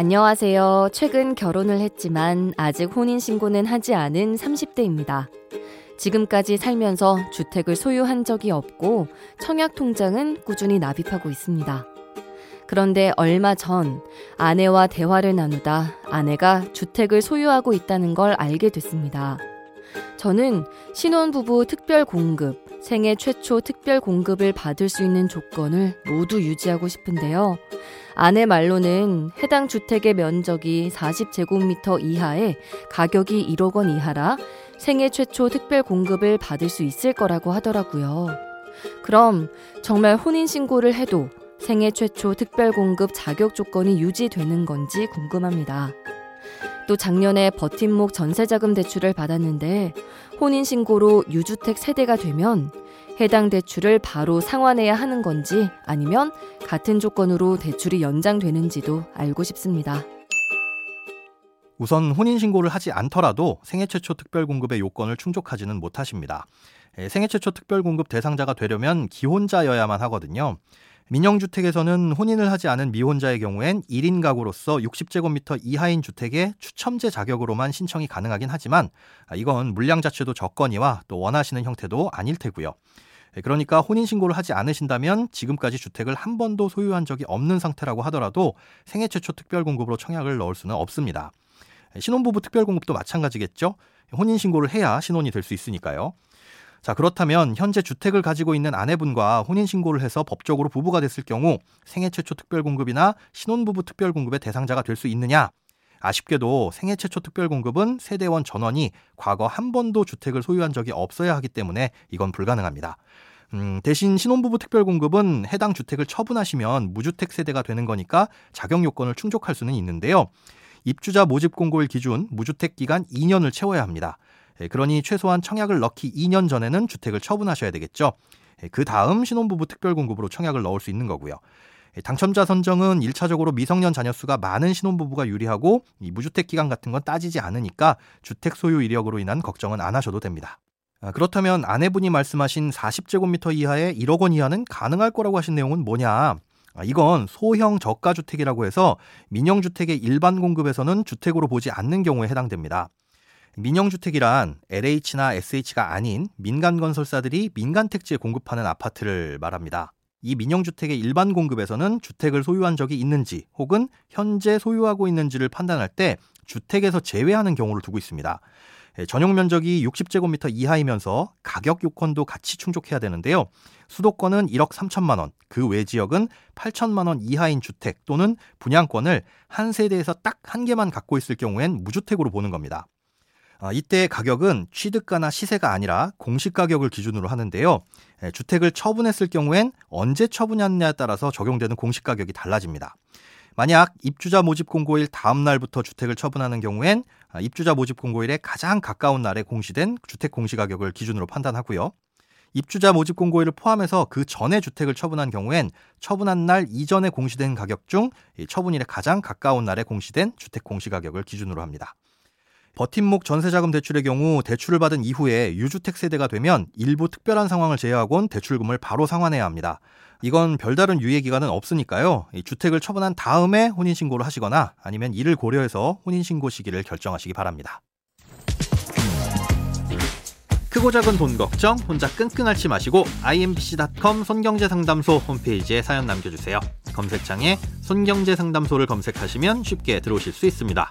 안녕하세요. 최근 결혼을 했지만 아직 혼인신고는 하지 않은 30대입니다. 지금까지 살면서 주택을 소유한 적이 없고 청약통장은 꾸준히 납입하고 있습니다. 그런데 얼마 전 아내와 대화를 나누다 아내가 주택을 소유하고 있다는 걸 알게 됐습니다. 저는 신혼부부 특별 공급, 생애 최초 특별 공급을 받을 수 있는 조건을 모두 유지하고 싶은데요. 아내 말로는 해당 주택의 면적이 40제곱미터 이하에 가격이 1억 원 이하라 생애 최초 특별 공급을 받을 수 있을 거라고 하더라고요. 그럼 정말 혼인신고를 해도 생애 최초 특별 공급 자격 조건이 유지되는 건지 궁금합니다. 또 작년에 버팀목 전세자금 대출을 받았는데 혼인신고로 유주택 세대가 되면 해당 대출을 바로 상환해야 하는 건지 아니면 같은 조건으로 대출이 연장되는지도 알고 싶습니다. 우선 혼인 신고를 하지 않더라도 생애 최초 특별 공급의 요건을 충족하지는 못하십니다. 생애 최초 특별 공급 대상자가 되려면 기혼자여야만 하거든요. 민영주택에서는 혼인을 하지 않은 미혼자의 경우엔 1인 가구로서 60제곱미터 이하인 주택의 추첨제 자격으로만 신청이 가능하긴 하지만 이건 물량 자체도 적거니와 또 원하시는 형태도 아닐 테고요. 그러니까 혼인신고를 하지 않으신다면 지금까지 주택을 한 번도 소유한 적이 없는 상태라고 하더라도 생애 최초 특별공급으로 청약을 넣을 수는 없습니다. 신혼부부 특별공급도 마찬가지겠죠. 혼인신고를 해야 신혼이 될 수 있으니까요. 자, 그렇다면 현재 주택을 가지고 있는 아내분과 혼인신고를 해서 법적으로 부부가 됐을 경우 생애 최초 특별공급이나 신혼부부 특별공급의 대상자가 될 수 있느냐? 아쉽게도 생애 최초 특별 공급은 세대원 전원이 과거 한 번도 주택을 소유한 적이 없어야 하기 때문에 이건 불가능합니다. 음, 대신 신혼부부 특별 공급은 해당 주택을 처분하시면 무주택 세대가 되는 거니까 자격 요건을 충족할 수는 있는데요. 입주자 모집 공고일 기준 무주택 기간 2년을 채워야 합니다. 예, 그러니 최소한 청약을 넣기 2년 전에는 주택을 처분하셔야 되겠죠. 예, 그 다음 신혼부부 특별 공급으로 청약을 넣을 수 있는 거고요. 예, 당첨자 선정은 1차적으로 미성년 자녀 수가 많은 신혼부부가 유리하고 무주택 기간 같은 건 따지지 않으니까 주택 소유 이력으로 인한 걱정은 안 하셔도 됩니다. 아, 그렇다면 아내분이 말씀하신 40제곱미터 이하의 1억 원 이하는 가능할 거라고 하신 내용은 뭐냐? 아, 이건 소형 저가주택이라고 해서 민영주택의 일반 공급에서는 주택으로 보지 않는 경우에 해당됩니다. 민영주택이란 LH나 SH가 아닌 민간 건설사들이 민간 택지에 공급하는 아파트를 말합니다. 이 민영주택의 일반 공급에서는 주택을 소유한 적이 있는지 혹은 현재 소유하고 있는지를 판단할 때 주택에서 제외하는 경우를 두고 있습니다. 예, 전용 면적이 60제곱미터 이하이면서 가격 요건도 같이 충족해야 되는데요. 수도권은 1억 3천만 원, 그 외 지역은 8천만 원 이하인 주택 또는 분양권을 한 세대에서 딱 한 개만 갖고 있을 경우엔 무주택으로 보는 겁니다. 아, 이때 가격은 취득가나 시세가 아니라 공시 가격을 기준으로 하는데요. 예, 주택을 처분했을 경우엔 언제 처분했냐에 따라서 적용되는 공시 가격이 달라집니다. 만약 입주자 모집 공고일 다음 날부터 주택을 처분하는 경우엔 아, 입주자 모집 공고일에 가장 가까운 날에 공시된 주택 공시 가격을 기준으로 판단하고요. 입주자 모집 공고일을 포함해서 그 전에 주택을 처분한 경우엔 처분한 날 이전에 공시된 가격 중 처분일에 가장 가까운 날에 공시된 주택 공시 가격을 기준으로 합니다. 버팀목 전세자금 대출의 경우 대출을 받은 이후에 유주택 세대가 되면 일부 특별한 상황을 제외하곤 대출금을 바로 상환해야 합니다. 이건 별다른 유예 기간은 없으니까요. 주택을 처분한 다음에 혼인 신고를 하시거나 아니면 이를 고려해서 혼인 신고 시기를 결정하시기 바랍니다. 크고 작은 돈 걱정 혼자 끙끙 앓지 마시고 imbc.com 손경제 상담소 홈페이지에 사연 남겨주세요. 검색창에 손경제 상담소를 검색하시면 쉽게 들어오실 수 있습니다.